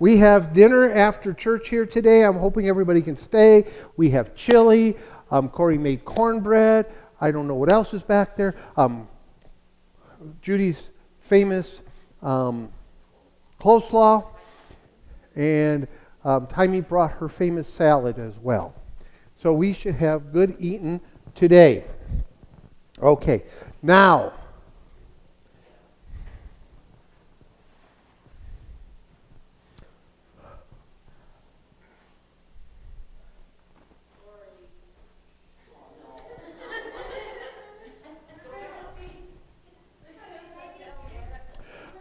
We have dinner after church here today. I'm hoping everybody can stay. We have chili. Um, Corey made cornbread. I don't know what else is back there. Um, Judy's famous um, coleslaw. And um, Timey brought her famous salad as well. So we should have good eating today. Okay, now.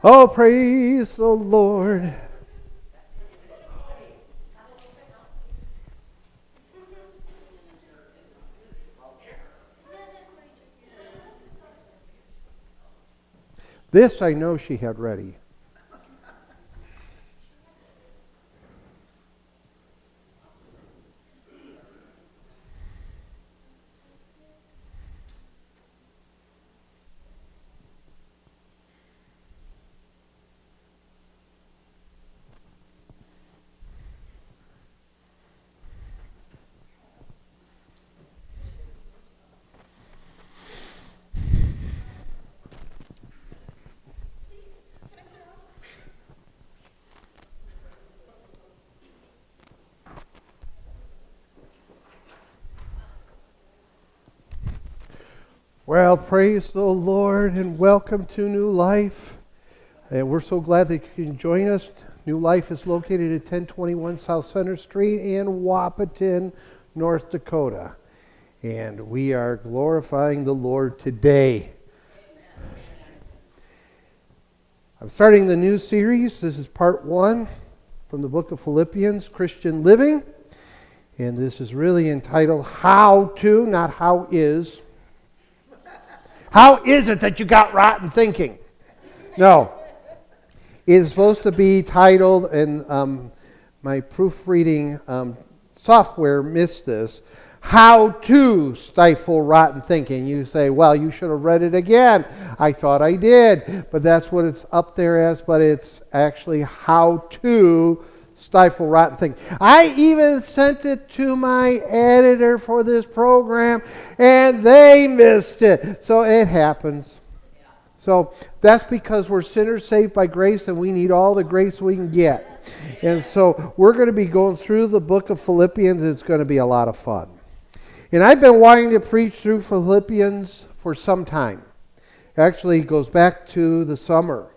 Oh, praise the Lord. This I know she had ready. Well, praise the Lord and welcome to New Life. And we're so glad that you can join us. New Life is located at 1021 South Center Street in Wahpeton, North Dakota. And we are glorifying the Lord today. I'm starting the new series. This is part one from the book of Philippians, Christian Living. And this is really entitled How to, not How is how is it that you got rotten thinking? No. It is supposed to be titled, and um, my proofreading um, software missed this How to Stifle Rotten Thinking. You say, well, you should have read it again. I thought I did. But that's what it's up there as, but it's actually How to stifle rotten thing. I even sent it to my editor for this program, and they missed it. So it happens. So that's because we're sinners saved by grace, and we need all the grace we can get. And so we're going to be going through the book of Philippians. It's going to be a lot of fun. And I've been wanting to preach through Philippians for some time. Actually, it goes back to the summer.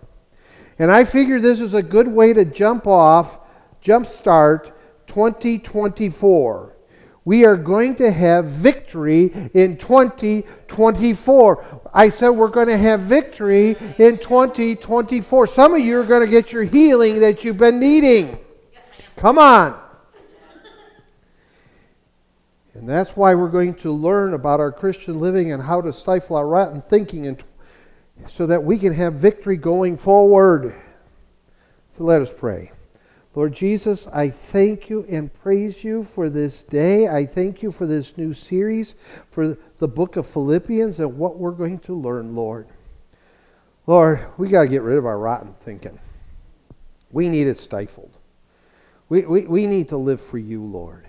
And I figured this is a good way to jump off Jumpstart 2024. We are going to have victory in 2024. I said we're going to have victory in 2024. Some of you are going to get your healing that you've been needing. Come on. And that's why we're going to learn about our Christian living and how to stifle our rotten thinking and so that we can have victory going forward. So let us pray. Lord Jesus, I thank you and praise you for this day. I thank you for this new series, for the book of Philippians and what we're going to learn, Lord. Lord, we got to get rid of our rotten thinking. We need it stifled. We, we, we need to live for you, Lord.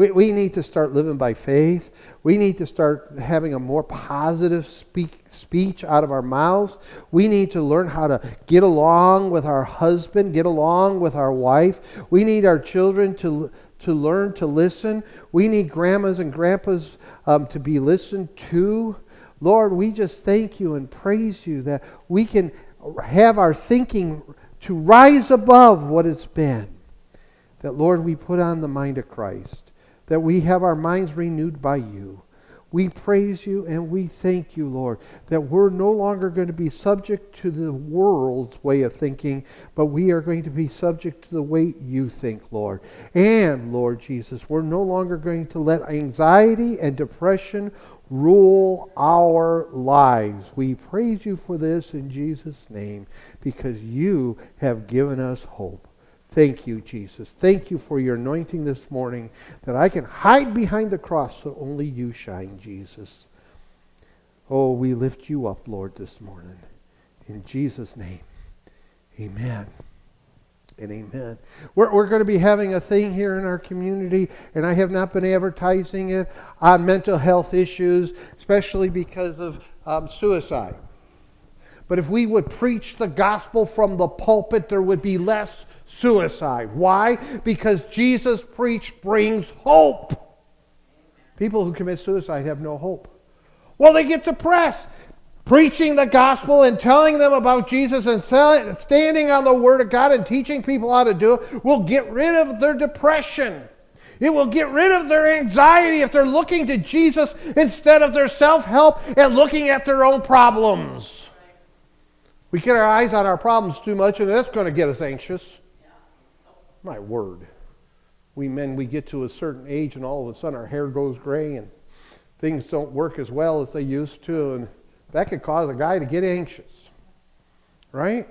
We, we need to start living by faith. We need to start having a more positive speak, speech out of our mouths. We need to learn how to get along with our husband, get along with our wife. We need our children to, to learn to listen. We need grandmas and grandpas um, to be listened to. Lord, we just thank you and praise you that we can have our thinking to rise above what it's been. That, Lord, we put on the mind of Christ that we have our minds renewed by you. We praise you and we thank you, Lord, that we're no longer going to be subject to the world's way of thinking, but we are going to be subject to the way you think, Lord. And, Lord Jesus, we're no longer going to let anxiety and depression rule our lives. We praise you for this in Jesus' name because you have given us hope. Thank you, Jesus. Thank you for your anointing this morning that I can hide behind the cross so only you shine, Jesus. Oh, we lift you up, Lord, this morning. In Jesus' name, amen. and amen. We're, we're going to be having a thing here in our community, and I have not been advertising it on mental health issues, especially because of um, suicide. But if we would preach the gospel from the pulpit, there would be less suicide. Why? Because Jesus preached brings hope. People who commit suicide have no hope. Well, they get depressed preaching the gospel and telling them about Jesus and standing on the Word of God and teaching people how to do it will get rid of their depression. It will get rid of their anxiety if they're looking to Jesus instead of their self help and looking at their own problems. We get our eyes on our problems too much, and that's going to get us anxious. My word. We men, we get to a certain age, and all of a sudden our hair goes gray and things don't work as well as they used to. And that could cause a guy to get anxious, right?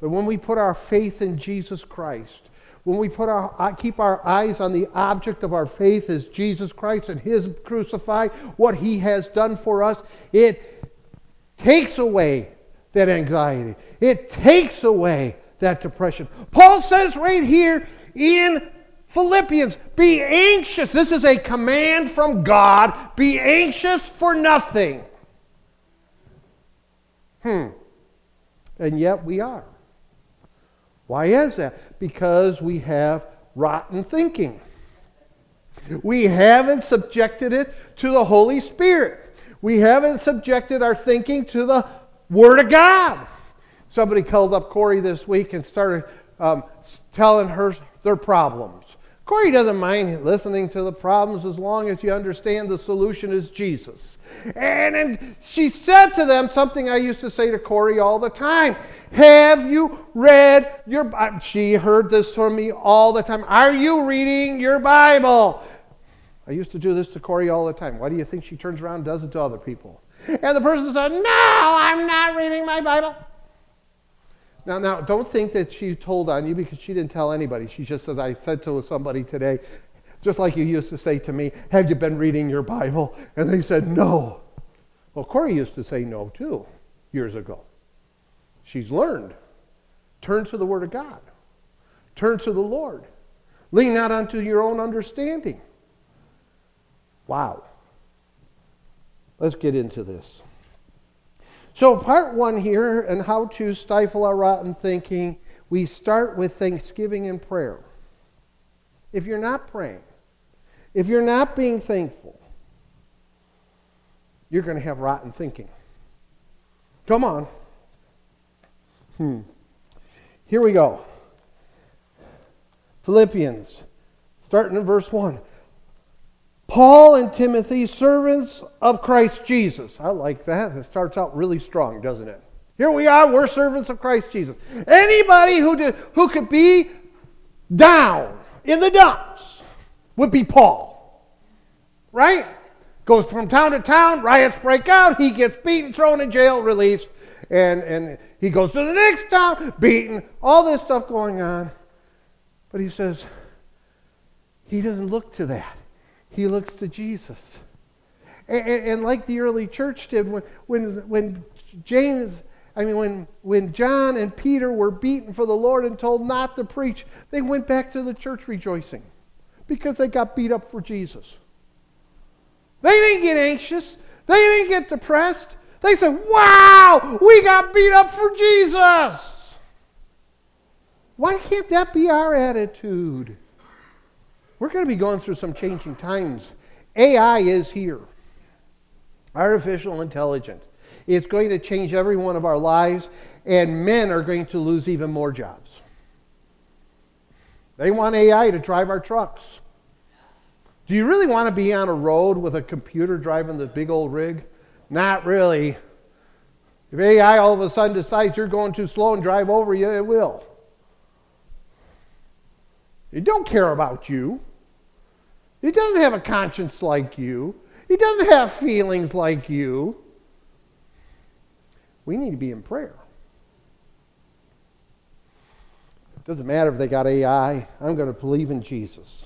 But when we put our faith in Jesus Christ, when we put our, uh, keep our eyes on the object of our faith as Jesus Christ and His crucified, what He has done for us, it takes away that anxiety. It takes away that depression. Paul says right here in Philippians, be anxious. This is a command from God. Be anxious for nothing. Hmm. And yet we are. Why is that? Because we have rotten thinking. We haven't subjected it to the Holy Spirit. We haven't subjected our thinking to the Word of God. Somebody called up Corey this week and started um, telling her their problems. Corey doesn't mind listening to the problems as long as you understand the solution is Jesus. And, and she said to them something I used to say to Corey all the time Have you read your Bible? She heard this from me all the time. Are you reading your Bible? I used to do this to Corey all the time. Why do you think she turns around and does it to other people? And the person said, No, I'm not reading my Bible. Now, now, don't think that she told on you because she didn't tell anybody. She just says, I said to somebody today, just like you used to say to me, Have you been reading your Bible? And they said, No. Well, Corey used to say no too years ago. She's learned. Turn to the Word of God, turn to the Lord. Lean not unto your own understanding. Wow. Let's get into this. So, part one here, and how to stifle our rotten thinking, we start with thanksgiving and prayer. If you're not praying, if you're not being thankful, you're going to have rotten thinking. Come on. Hmm. Here we go. Philippians, starting in verse 1. Paul and Timothy, servants of Christ Jesus. I like that. It starts out really strong, doesn't it? Here we are, we're servants of Christ Jesus. Anybody who, did, who could be down in the dumps would be Paul. Right? Goes from town to town, riots break out, he gets beaten, thrown in jail, released, and, and he goes to the next town, beaten, all this stuff going on. But he says, he doesn't look to that he looks to Jesus. And, and, like the early church did, when, when, when James, I mean, when, when John and Peter were beaten for the Lord and told not to preach, they went back to the church rejoicing because they got beat up for Jesus. They didn't get anxious, they didn't get depressed. They said, Wow, we got beat up for Jesus. Why can't that be our attitude? We're going to be going through some changing times. AI is here. Artificial intelligence. It's going to change every one of our lives, and men are going to lose even more jobs. They want AI to drive our trucks. Do you really want to be on a road with a computer driving the big old rig? Not really. If AI all of a sudden decides you're going too slow and drive over you, it will. It don't care about you. He doesn't have a conscience like you. He doesn't have feelings like you. We need to be in prayer. It doesn't matter if they got AI. I'm going to believe in Jesus.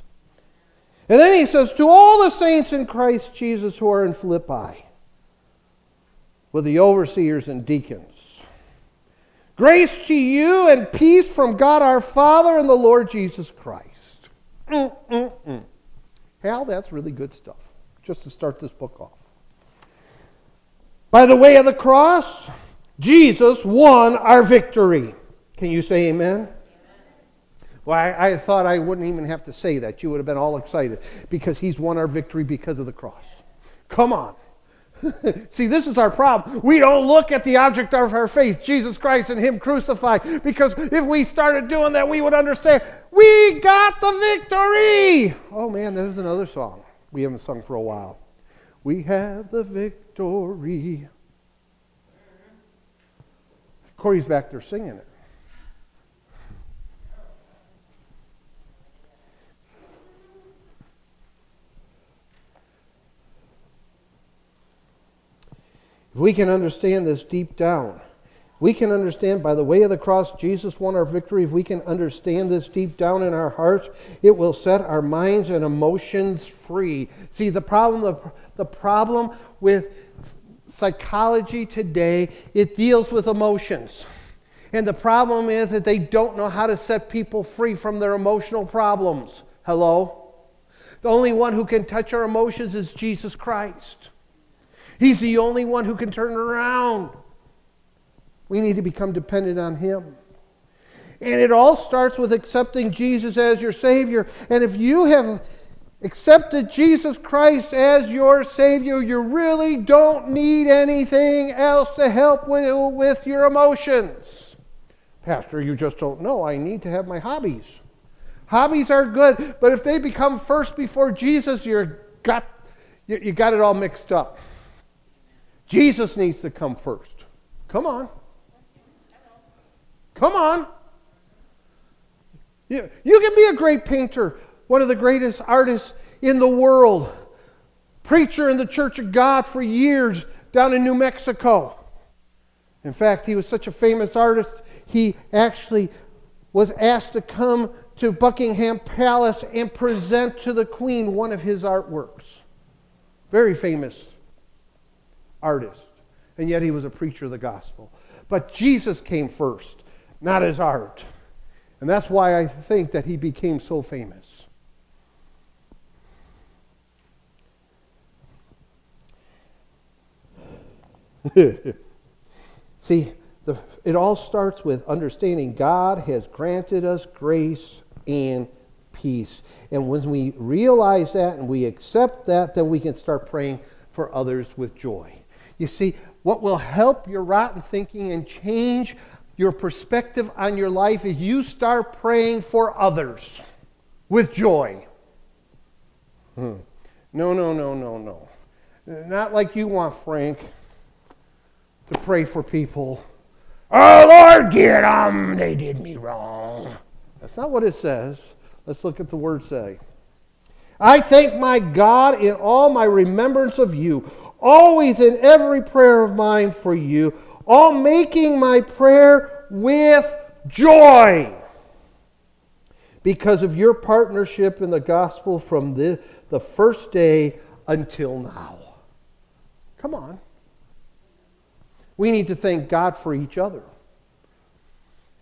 And then he says, To all the saints in Christ Jesus who are in Philippi, with the overseers and deacons, Grace to you and peace from God our Father and the Lord Jesus Christ. Mm-mm-mm. Hal, that's really good stuff, just to start this book off. By the way of the cross, Jesus won our victory. Can you say amen? Well, I, I, thought I wouldn't even have to say that. You would have been all excited because he's won our victory because of the cross. Come on. See, this is our problem. We don't look at the object of our faith, Jesus Christ and Him crucified, because if we started doing that, we would understand we got the victory. Oh man, there's another song we haven't sung for a while. We have the victory. Corey's back there singing it. We can understand this deep down, we can understand by the way of the cross, Jesus won our victory. If we can understand this deep down in our hearts, it will set our minds and emotions free. See, the problem, the, the problem with psychology today, it deals with emotions. And the problem is that they don't know how to set people free from their emotional problems. Hello? The only one who can touch our emotions is Jesus Christ. He's the only one who can turn around. We need to become dependent on Him. And it all starts with accepting Jesus as your Savior. And if you have accepted Jesus Christ as your Savior, you really don't need anything else to help with, with your emotions. Pastor, you just don't know. I need to have my hobbies. Hobbies are good, but if they become first before Jesus, you're got, you, you got it all mixed up. Jesus needs to come first. Come on. Come on. You, you can be a great painter, one of the greatest artists in the world, preacher in the Church of God for years down in New Mexico. In fact, he was such a famous artist, he actually was asked to come to Buckingham Palace and present to the Queen one of his artworks. Very famous artist, and yet he was a preacher of the gospel. But Jesus came first, not his art. And that's why I think that he became so famous. See, the, it all starts with understanding God has granted us grace and peace. And when we realize that and we accept that, then we can start praying for others with joy. You see, what will help your rotten thinking and change your perspective on your life is you start praying for others with joy. Hmm. No, no, no, no, no. Not like you want Frank to pray for people. Oh, Lord, get them. They did me wrong. That's not what it says. Let's look at the word say. I thank my God in all my remembrance of you, always in every prayer of mine for you, all making my prayer with joy because of your partnership in the gospel from the, the first day until now. Come on. We need to thank God for each other.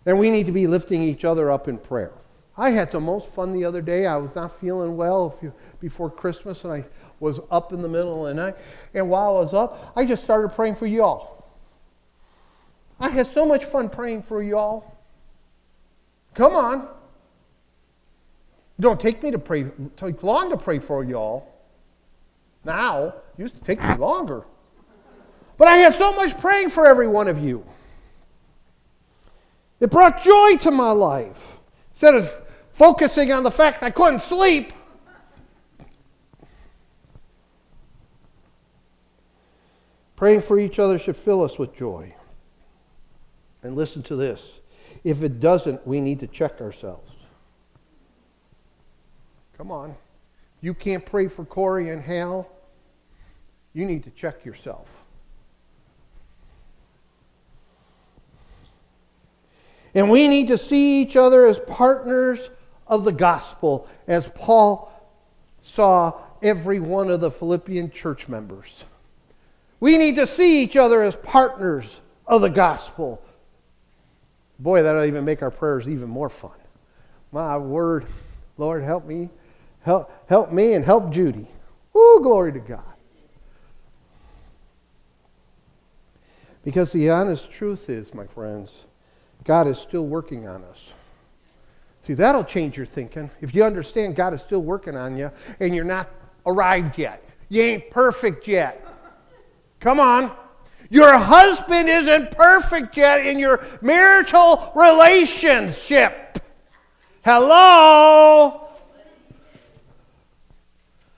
And we need to be lifting each other up in prayer. I had the most fun the other day. I was not feeling well before Christmas, and I was up in the middle of the night. And while I was up, I just started praying for y'all. I had so much fun praying for y'all. Come on. Don't take me to pray, take long to pray for y'all. Now, it used to take me longer. But I had so much praying for every one of you. It brought joy to my life. Instead of focusing on the fact I couldn't sleep, Praying for each other should fill us with joy. And listen to this if it doesn't, we need to check ourselves. Come on. You can't pray for Corey and Hal. You need to check yourself. And we need to see each other as partners of the gospel, as Paul saw every one of the Philippian church members. We need to see each other as partners of the gospel. Boy, that'll even make our prayers even more fun. My word, Lord, help me. Help, help me and help Judy. Woo, glory to God. Because the honest truth is, my friends, God is still working on us. See, that'll change your thinking. If you understand God is still working on you and you're not arrived yet, you ain't perfect yet. Come on. Your husband isn't perfect yet in your marital relationship. Hello?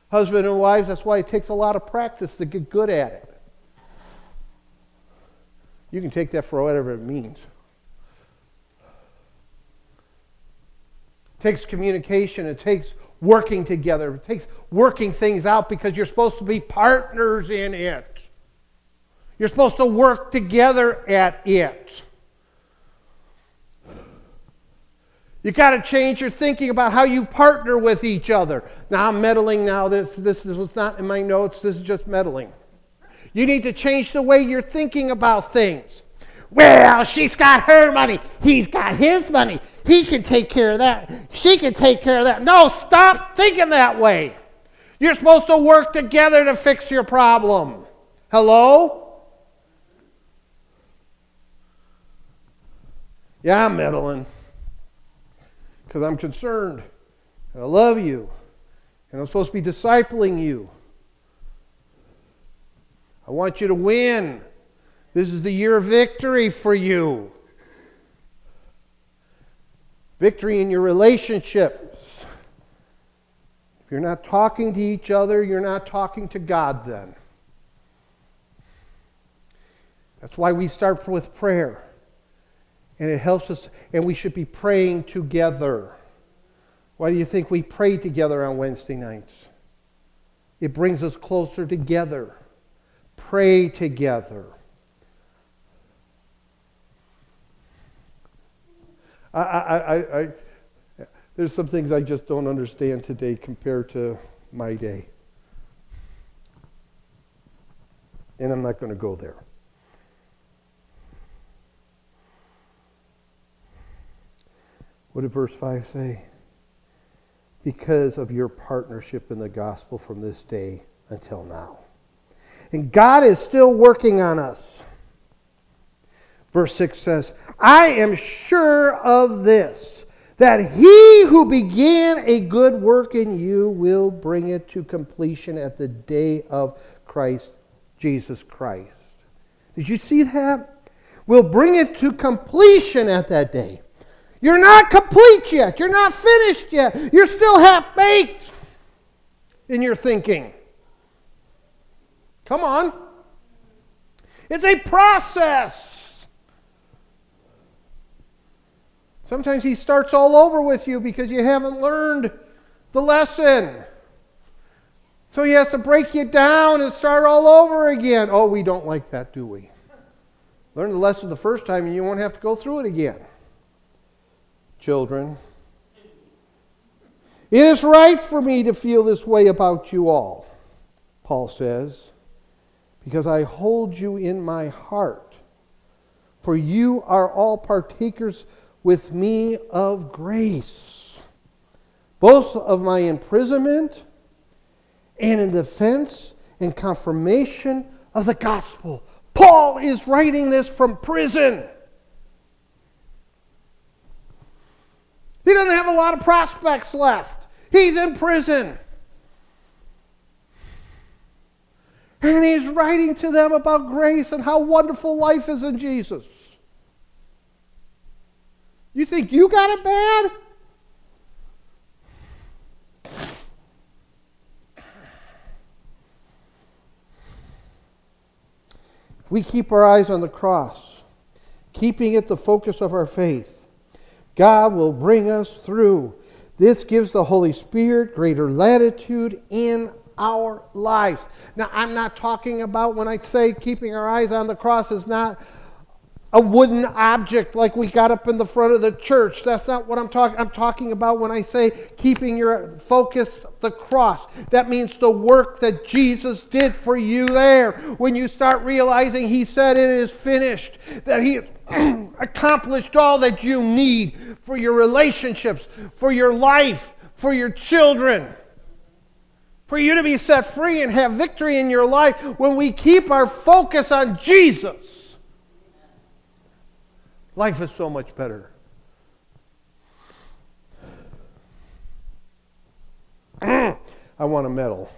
Husband and wives, that's why it takes a lot of practice to get good at it. You can take that for whatever it means. It takes communication, it takes working together, it takes working things out because you're supposed to be partners in it. You're supposed to work together at it. You got to change your thinking about how you partner with each other. Now I'm meddling now. This, this, this was not in my notes. This is just meddling. You need to change the way you're thinking about things. Well, she's got her money. He's got his money. He can take care of that. She can take care of that. No, stop thinking that way. You're supposed to work together to fix your problem. Hello? Yeah, I'm meddling because I'm concerned. And I love you. And I'm supposed to be discipling you. I want you to win. This is the year of victory for you. Victory in your relationships. If you're not talking to each other, you're not talking to God then. That's why we start with prayer and it helps us, and we should be praying together. Why do you think we pray together on Wednesday nights? It brings us closer together. Pray together. I, I, I, I, there's some things I just don't understand today compared to my day. And I'm not going to go there. What did verse 5 say? Because of your partnership in the gospel from this day until now. And God is still working on us. Verse 6 says, I am sure of this, that he who began a good work in you will bring it to completion at the day of Christ, Jesus Christ. Did you see that? Will bring it to completion at that day. You're not complete yet. You're not finished yet. You're still half baked in your thinking. Come on. It's a process. Sometimes he starts all over with you because you haven't learned the lesson. So he has to break you down and start all over again. Oh, we don't like that, do we? Learn the lesson the first time and you won't have to go through it again children. It is right for me to feel this way about you all, Paul says, because I hold you in my heart. For you are all partakers with me of grace, both of my imprisonment and in defense and confirmation of the gospel. Paul is writing this from prison. He doesn't have a lot of prospects left. He's in prison. And he's writing to them about grace and how wonderful life is in Jesus. You think you got it bad? We keep our eyes on the cross, keeping it the focus of our faith. God will bring us through. This gives the Holy Spirit greater latitude in our lives. Now, I'm not talking about when I say keeping our eyes on the cross is not a wooden object like we got up in the front of the church. That's not what I'm talking I'm talking about when I say keeping your focus the cross. That means the work that Jesus did for you there. When you start realizing he said it is finished, that he accomplished all that you need for your relationships, for your life, for your children. For you to be set free and have victory in your life when we keep our focus on Jesus Life is so much better. I want a medal.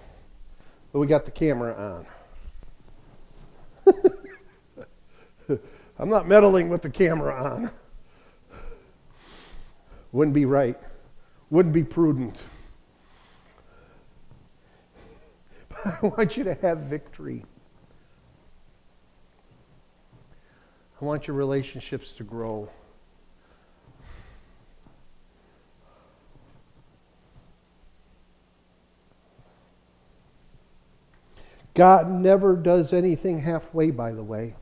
But we got the camera on. I'm not meddling with the camera on. Wouldn't be right. Wouldn't be prudent. But I want you to have victory. I want your relationships to grow. God never does anything halfway, by the way.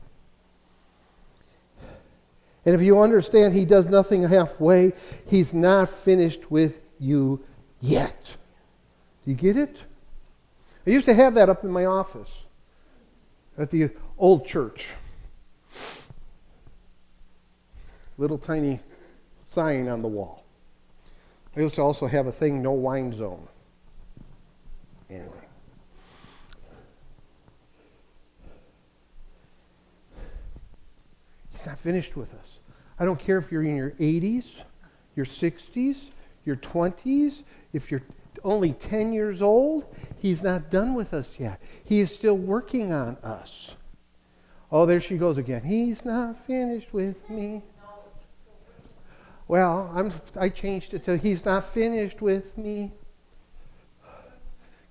And if you understand He does nothing halfway, He's not finished with you yet. Do you get it? I used to have that up in my office at the old church little tiny sign on the wall. I used to also have a thing, no whine zone. Anyway. He's not finished with us. I don't care if you're in your 80s, your 60s, your 20s, if you're only 10 years old, he's not done with us yet. He is still working on us. Oh, there she goes again. He's not finished with me. Well, I'm, I changed it to He's not finished with me.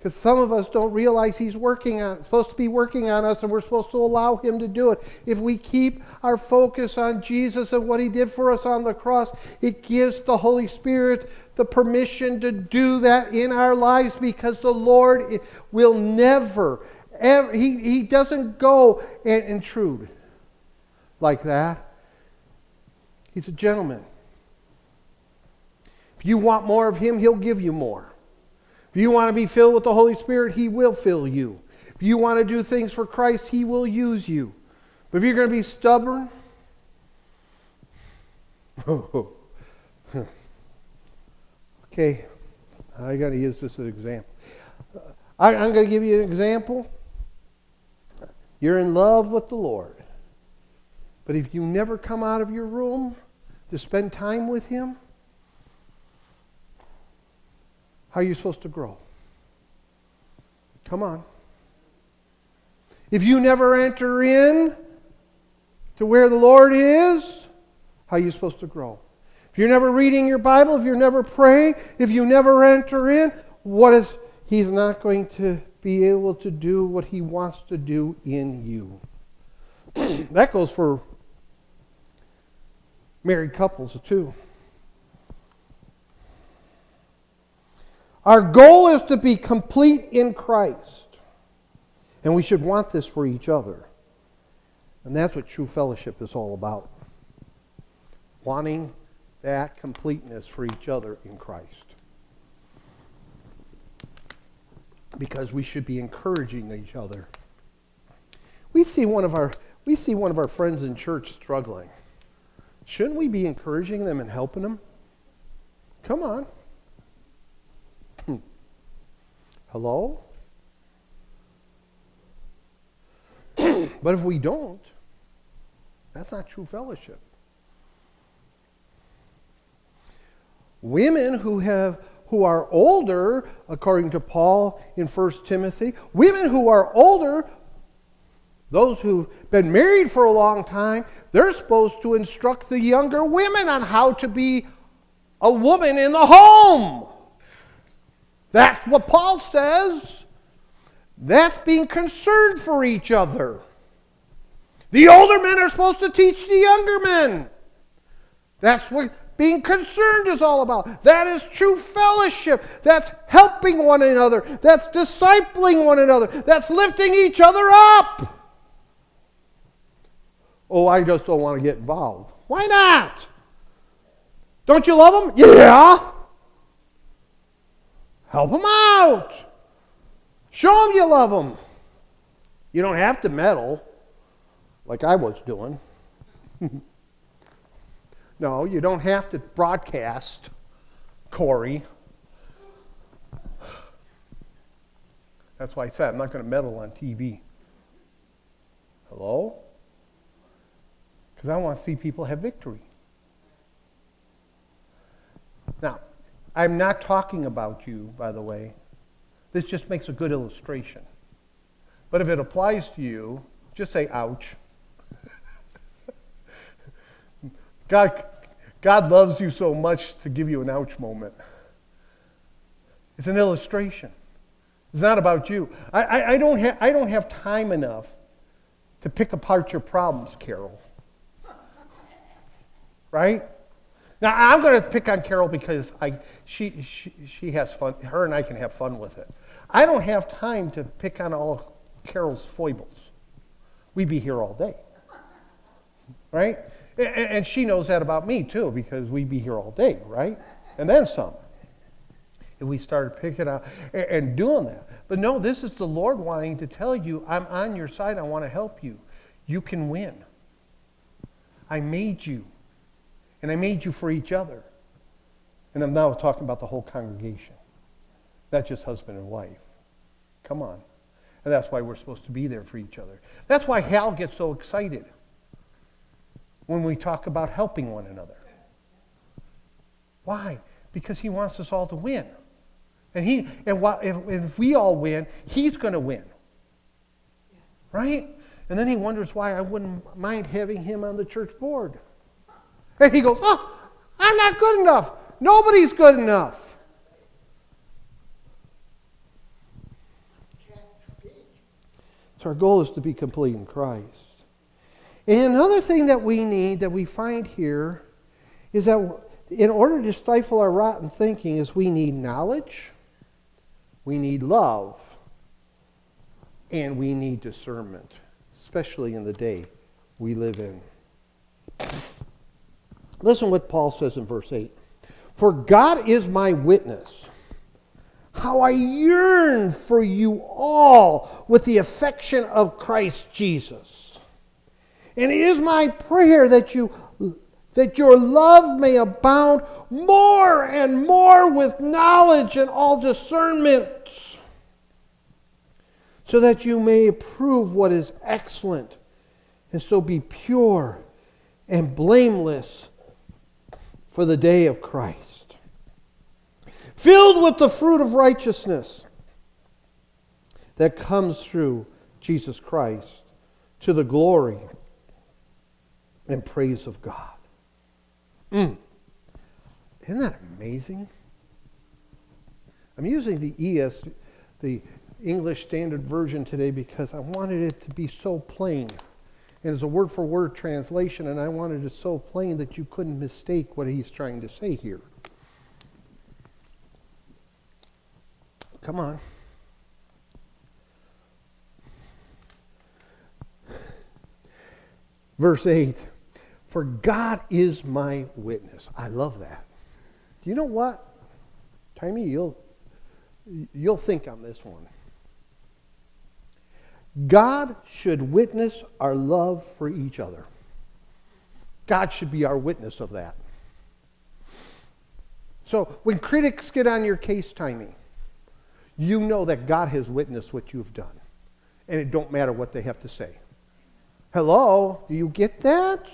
Because some of us don't realize He's working on, supposed to be working on us, and we're supposed to allow Him to do it. If we keep our focus on Jesus and what He did for us on the cross, it gives the Holy Spirit the permission to do that in our lives because the Lord eh, will never, ever, He, he doesn't go and intrude like that. He's a gentleman. If you want more of Him, He'll give you more. If you want to be filled with the Holy Spirit, He will fill you. If you want to do things for Christ, He will use you. But if you're going to be stubborn, okay, I got to use this as an example. I, I'm going to give you an example. You're in love with the Lord. But if you never come out of your room to spend time with Him, how are you supposed to grow? Come on. If you never enter in to where the Lord is, how are you supposed to grow? If you're never reading your Bible, if you're never praying, if you never enter in, what is He's not going to be able to do what He wants to do in you. that goes for married couples too. Our goal is to be complete in Christ. And we should want this for each other. And that's what true fellowship is all about. Wanting that completeness for each other in Christ. Because we should be encouraging each other. We see one of our we see one of our friends in church struggling. Shouldn't we be encouraging them and helping them? Come on. Hello? but if we don't, that's not true fellowship. Women who have who are older, according to Paul in 1 Timothy, women who are older, those who've been married for a long time, they're supposed to instruct the younger women on how to be a woman in the home. That's what Paul says. That's being concerned for each other. The older men are supposed to teach the younger men. That's what being concerned is all about. That is true fellowship. That's helping one another. That's discipling one another. That's lifting each other up. Oh, I just don't want to get involved. Why not? Don't you love them? Yeah. Help them out. Show them you love them. You don't have to meddle like I was doing. no, you don't have to broadcast Corey. That's why I said I'm not going to meddle on TV. Hello? Because I want to see people have victory. Now, I'm not talking about you, by the way. This just makes a good illustration. But if it applies to you, just say, ouch. God, God loves you so much to give you an ouch moment. It's an illustration. It's not about you. I, I, I don't, ha- I don't have time enough to pick apart your problems, Carol. Right? Now, I'm going to pick on Carol because I, she, she, she has fun. Her and I can have fun with it. I don't have time to pick on all Carol's foibles. We'd be here all day. Right? And she knows that about me, too, because we'd be here all day, right? And then some. If we started picking out and doing that. But no, this is the Lord wanting to tell you, I'm on your side. I want to help you. You can win. I made you. And I made you for each other. And I'm now talking about the whole congregation, not just husband and wife. Come on. And that's why we're supposed to be there for each other. That's why Hal gets so excited when we talk about helping one another. Why? Because he wants us all to win. And, he, and if, if we all win, he's going to win. Right? And then he wonders why I wouldn't mind having him on the church board. And he goes, Oh, I'm not good enough. Nobody's good enough. So our goal is to be complete in Christ. And another thing that we need that we find here is that in order to stifle our rotten thinking is we need knowledge, we need love, and we need discernment, especially in the day we live in. Listen what Paul says in verse 8. For God is my witness, how I yearn for you all with the affection of Christ Jesus. And it is my prayer that you that your love may abound more and more with knowledge and all discernment, so that you may approve what is excellent, and so be pure and blameless for the day of Christ, filled with the fruit of righteousness that comes through Jesus Christ to the glory and praise of God. Mm. Isn't that amazing? I'm using the ES, the English Standard Version today because I wanted it to be so plain. And it's a word for word translation, and I wanted it so plain that you couldn't mistake what he's trying to say here. Come on. Verse 8 For God is my witness. I love that. Do you know what? Timmy, you'll, you'll think on this one. God should witness our love for each other. God should be our witness of that. So when critics get on your case timing, you know that God has witnessed what you've done. And it don't matter what they have to say. Hello? Do you get that?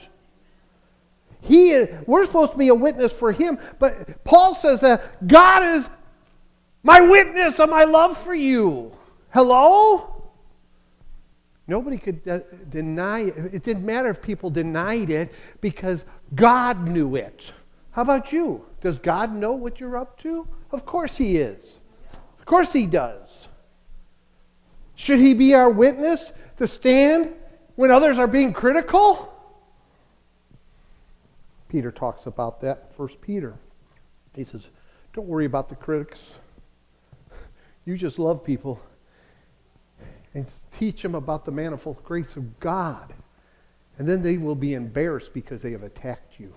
He, we're supposed to be a witness for him, but Paul says that God is my witness of my love for you. Hello? Nobody could de- deny it. It didn't matter if people denied it because God knew it. How about you? Does God know what you're up to? Of course He is. Of course He does. Should He be our witness to stand when others are being critical? Peter talks about that in 1 Peter. He says, Don't worry about the critics. You just love people and teach them about the manifold grace of God And then they will be embarrassed because they have attacked you,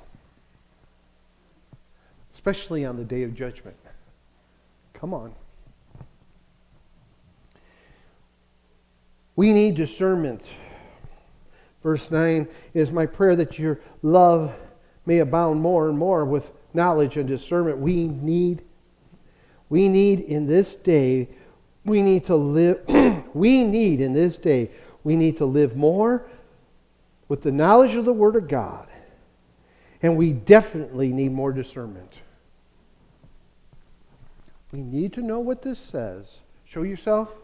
especially on the day of judgment. Come on. We need discernment. Verse 9 is my prayer that your love may abound more and more with knowledge and discernment. We need we need in this day we need to live we need in this day we need to live more with the knowledge of the word of God. And we definitely need more discernment. We need to know what this says. Show yourself.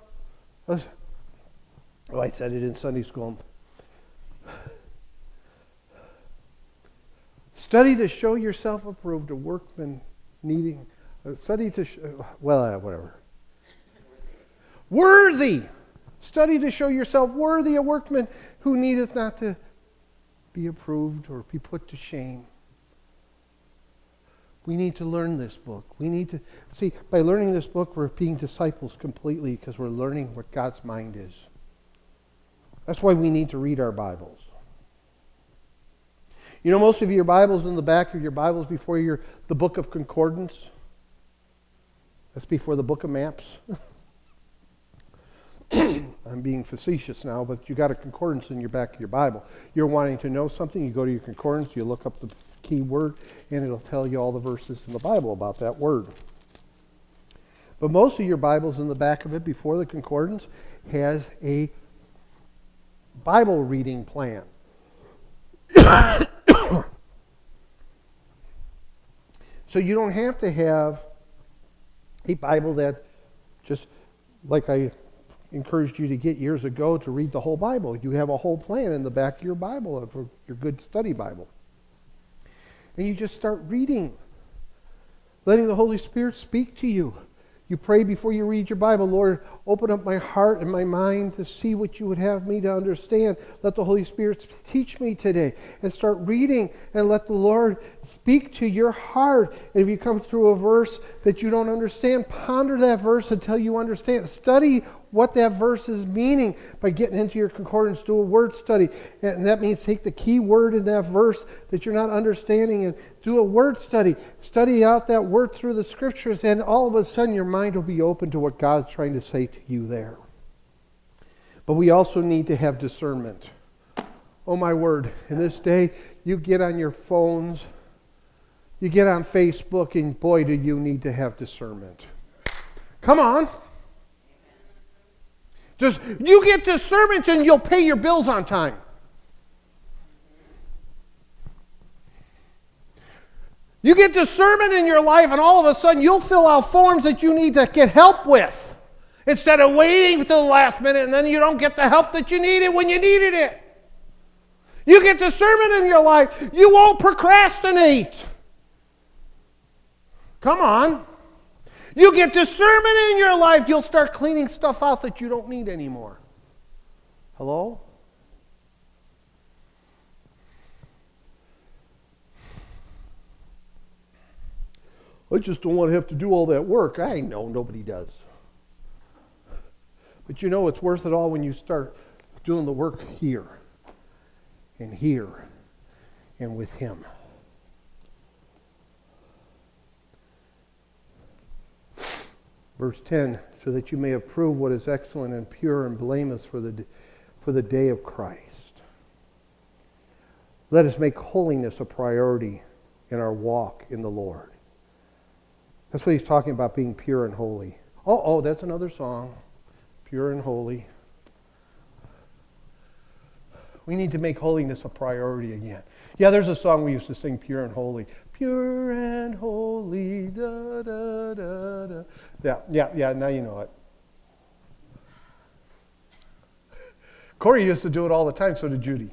Oh, I said it in Sunday school. Study to show yourself approved, a workman needing. Uh, study to, sh- uh, well, uh, whatever. Worthy. Study to show yourself worthy, a workman who needeth not to be approved or be put to shame. We need to learn this book. We need to see by learning this book, we're being disciples completely because we're learning what God's mind is. That's why we need to read our Bibles. You know, most of your Bibles in the back of your Bibles before your the book of concordance. That's before the book of maps. I'm being facetious now, but you got a concordance in your back of your Bible. You're wanting to know something, you go to your concordance, you look up the key word, and it'll tell you all the verses in the Bible about that word. But most of your Bibles in the back of it before the concordance has a Bible reading plan. so you don't have to have a Bible that just like I encouraged you to get years ago to read the whole Bible. You have a whole plan in the back of your Bible, for your good study Bible. And you just start reading, letting the Holy Spirit speak to you. You pray before you read your Bible, Lord, open up my heart and my mind to see what you would have me to understand. Let the Holy Spirit teach me today. And start reading and let the Lord speak to your heart. And if you come through a verse that you don't understand, ponder that verse until you understand. Study what that verse is meaning by getting into your concordance. Do a word study. And that means take the key word in that verse that you're not understanding and do a word study. Study out that word through the scriptures, and all of a sudden your mind will be open to what God's trying to say to you there. But we also need to have discernment. Oh, my word. In this day, you get on your phones, you get on Facebook, and boy, do you need to have discernment. Come on. Just you get discernment and you'll pay your bills on time. You get discernment in your life, and all of a sudden you'll fill out forms that you need to get help with instead of waiting to the last minute and then you don't get the help that you needed when you needed it. You get discernment in your life, you won't procrastinate. Come on. You get discernment in your life, you'll start cleaning stuff out that you don't need anymore. Hello? I just don't want to have to do all that work. I know nobody does. But you know it's worth it all when you start doing the work here and here and with Him. Verse 10 so that you may approve what is excellent and pure and blameless for the, for the day of Christ. Let us make holiness a priority in our walk in the Lord. That's what he's talking about being pure and holy. Oh, oh, that's another song. Pure and holy. We need to make holiness a priority again. Yeah, there's a song we used to sing, Pure and Holy pure and holy. Da, da, da, da. Yeah, yeah, yeah, now you know it. Corey used to do it all the time, so did Judy.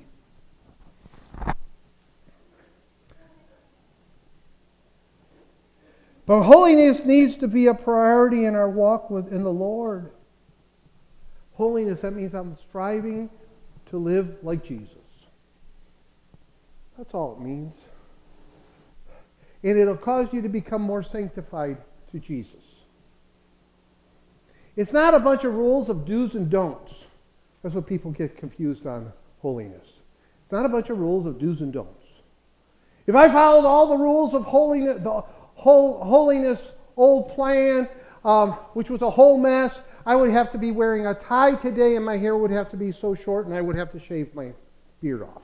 But holiness needs to be a priority in our walk with, in the Lord. Holiness, that means I'm striving to live like Jesus. That's all it means and it'll cause you to become more sanctified to Jesus. It's not a bunch of rules of do's and don'ts. That's what people get confused on holiness. It's not a bunch of rules of do's and don'ts. If I followed all the rules of holiness, the whole holiness old plan, um, which was a whole mess, I would have to be wearing a tie today, and my hair would have to be so short, and I would have to shave my beard off.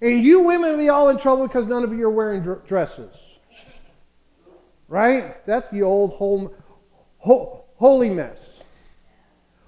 And you women would be all in trouble because none of you are wearing dresses. Right? That's the old whole, whole, holy mess.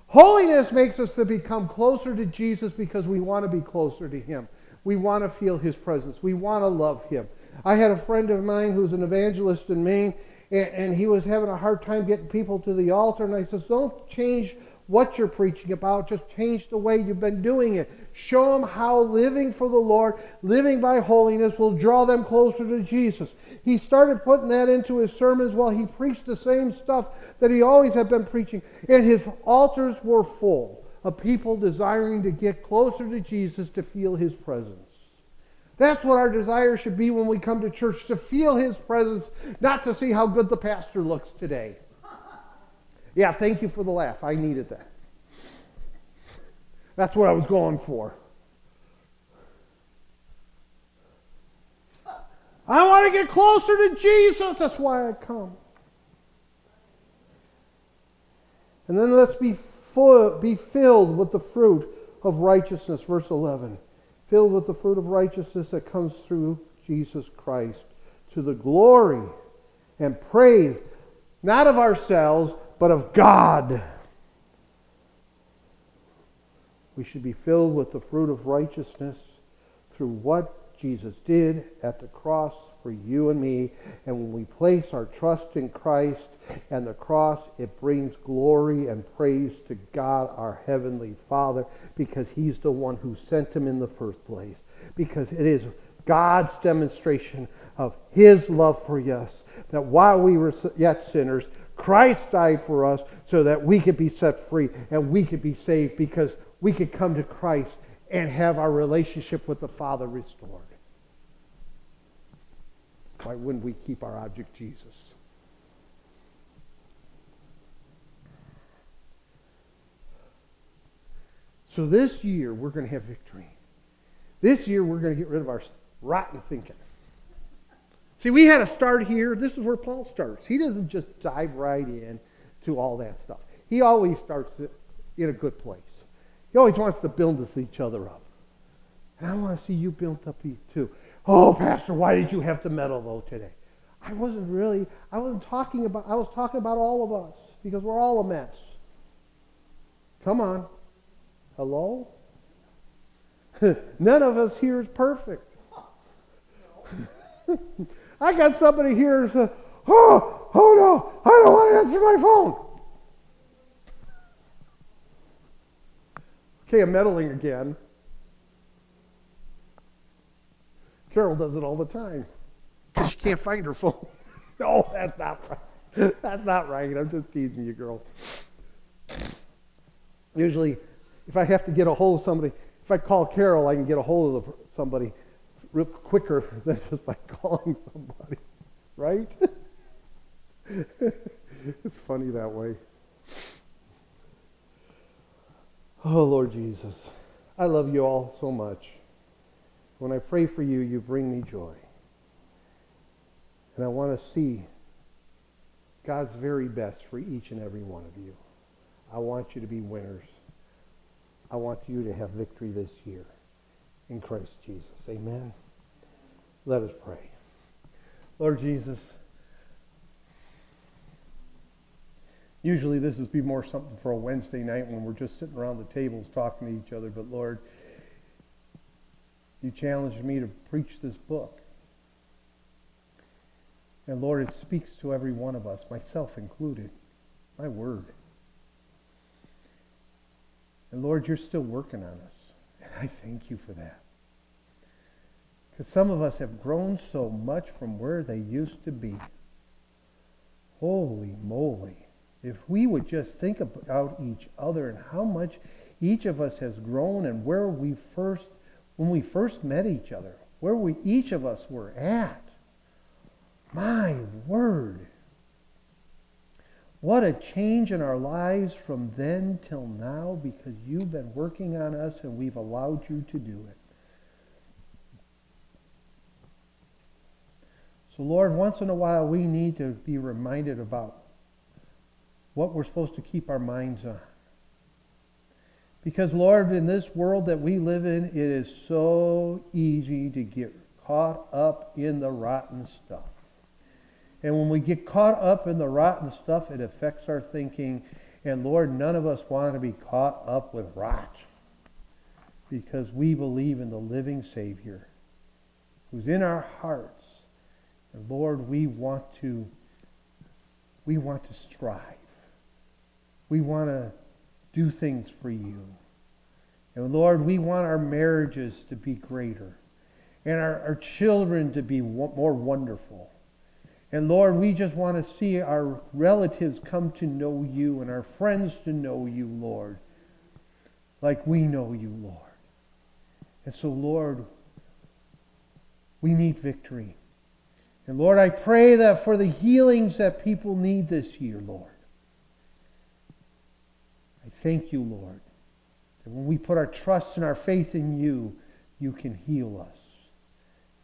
Holiness makes us to become closer to Jesus because we want to be closer to Him. We want to feel His presence. We want to love Him. I had a friend of mine who's an evangelist in Maine, and, and he was having a hard time getting people to the altar. And I says, Don't change what you're preaching about, just change the way you've been doing it. Show them how living for the Lord, living by holiness, will draw them closer to Jesus. He started putting that into his sermons while he preached the same stuff that he always had been preaching. And his altars were full of people desiring to get closer to Jesus to feel his presence. That's what our desire should be when we come to church to feel his presence, not to see how good the pastor looks today. Yeah, thank you for the laugh. I needed that. That's what I was going for. I want to get closer to Jesus. That's why I come. And then let's be, be filled with the fruit of righteousness. Verse 11 filled with the fruit of righteousness that comes through Jesus Christ, to the glory and praise, not of ourselves, but of God. We should be filled with the fruit of righteousness through what Jesus did at the cross for you and me. And when we place our trust in Christ and the cross, it brings glory and praise to God, our Heavenly Father, because He's the one who sent Him in the first place. Because it is God's demonstration of His love for us that while we were yet sinners, Christ died for us so that we could be set free and we could be saved because we could come to Christ and have our relationship with the Father restored. Why wouldn't we keep our object Jesus? So this year, we're going to have victory. This year, we're going to get rid of our rotten thinking. See, we had to start here. This is where Paul starts. He doesn't just dive right in to all that stuff. He always starts in a good place. He always wants to build us each other up. And I want to see you built up too. Oh, Pastor, why did you have to meddle though today? I wasn't really, I wasn't talking about, I was talking about all of us because we're all a mess. Come on. Hello? None of us here is perfect. I got somebody here who says, oh, oh no, I don't want to answer my phone. Okay, I'm meddling again. Carol does it all the time because she can't find her phone. no, that's not right. That's not right. I'm just teasing you, girl. Usually, if I have to get a hold of somebody, if I call Carol, I can get a hold of somebody real quicker than just by calling somebody, right? it's funny that way. Oh, Lord Jesus, I love you all so much. When I pray for you, you bring me joy. And I want to see God's very best for each and every one of you. I want you to be winners. I want you to have victory this year in Christ Jesus. Amen. Let us pray. Lord Jesus, usually this would be more something for a Wednesday night when we're just sitting around the tables talking to each other, but Lord, you challenged me to preach this book. And Lord, it speaks to every one of us, myself included. My word. And Lord, you're still working on us. And I thank you for that. Because some of us have grown so much from where they used to be. Holy moly. If we would just think about each other and how much each of us has grown and where we first when we first met each other, where we each of us were at. My word. What a change in our lives from then till now because you've been working on us and we've allowed you to do it. So, Lord, once in a while we need to be reminded about what we're supposed to keep our minds on. Because, Lord, in this world that we live in, it is so easy to get caught up in the rotten stuff. And when we get caught up in the rotten stuff, it affects our thinking. And Lord, none of us want to be caught up with rot because we believe in the living Savior who's in our hearts. And Lord, we want to we want to strive. We want to do things for you. And Lord, we want our marriages to be greater and our, our children to be more wonderful. And Lord, we just want to see our relatives come to know you and our friends to know you, Lord, like we know you, Lord. And so, Lord, we need victory. And Lord, I pray that for the healings that people need this year, Lord, I thank you, Lord, that when we put our trust and our faith in you, you can heal us.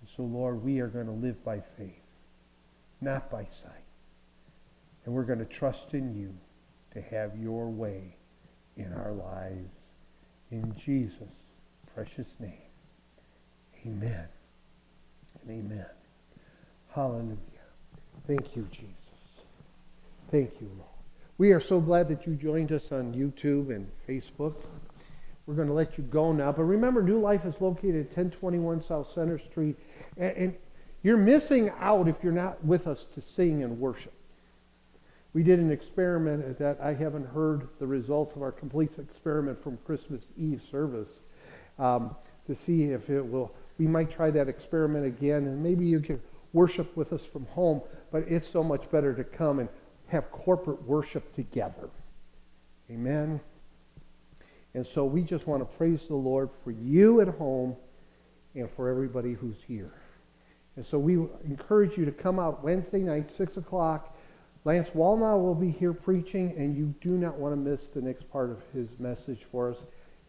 And so, Lord, we are going to live by faith not by sight. And we're going to trust in you to have your way in our lives. In Jesus' precious name. Amen and amen. Hallelujah. Thank you, Jesus. Thank you, Lord. We are so glad that you joined us on YouTube and Facebook. We're going to let you go now. But remember, New Life is located at 1021 South Center Street. And, and you're missing out if you're not with us to sing and worship. We did an experiment that I haven't heard the results of our complete experiment from Christmas Eve service um, to see if it will. We might try that experiment again, and maybe you can worship with us from home, but it's so much better to come and have corporate worship together. Amen. And so we just want to praise the Lord for you at home and for everybody who's here. And so we encourage you to come out Wednesday night, 6 o'clock. Lance Wallnau will be here preaching, and you do not want to miss the next part of his message for us.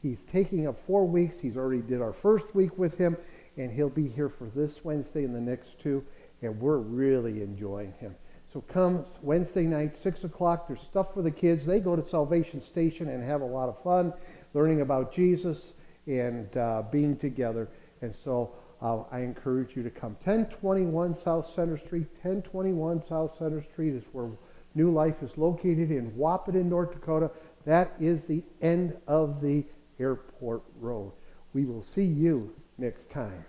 He's taking up four weeks. He's already did our first week with him, and he'll be here for this Wednesday and the next two, and we're really enjoying him. So come Wednesday night, 6 o'clock. There's stuff for the kids. They go to Salvation Station and have a lot of fun learning about Jesus and uh, being together. And so uh, I encourage you to come. 1021 South Center Street, 1021 South Center Street is where New Life is located in Wahpeton, North Dakota. That is the end of the airport road. We will see you next time.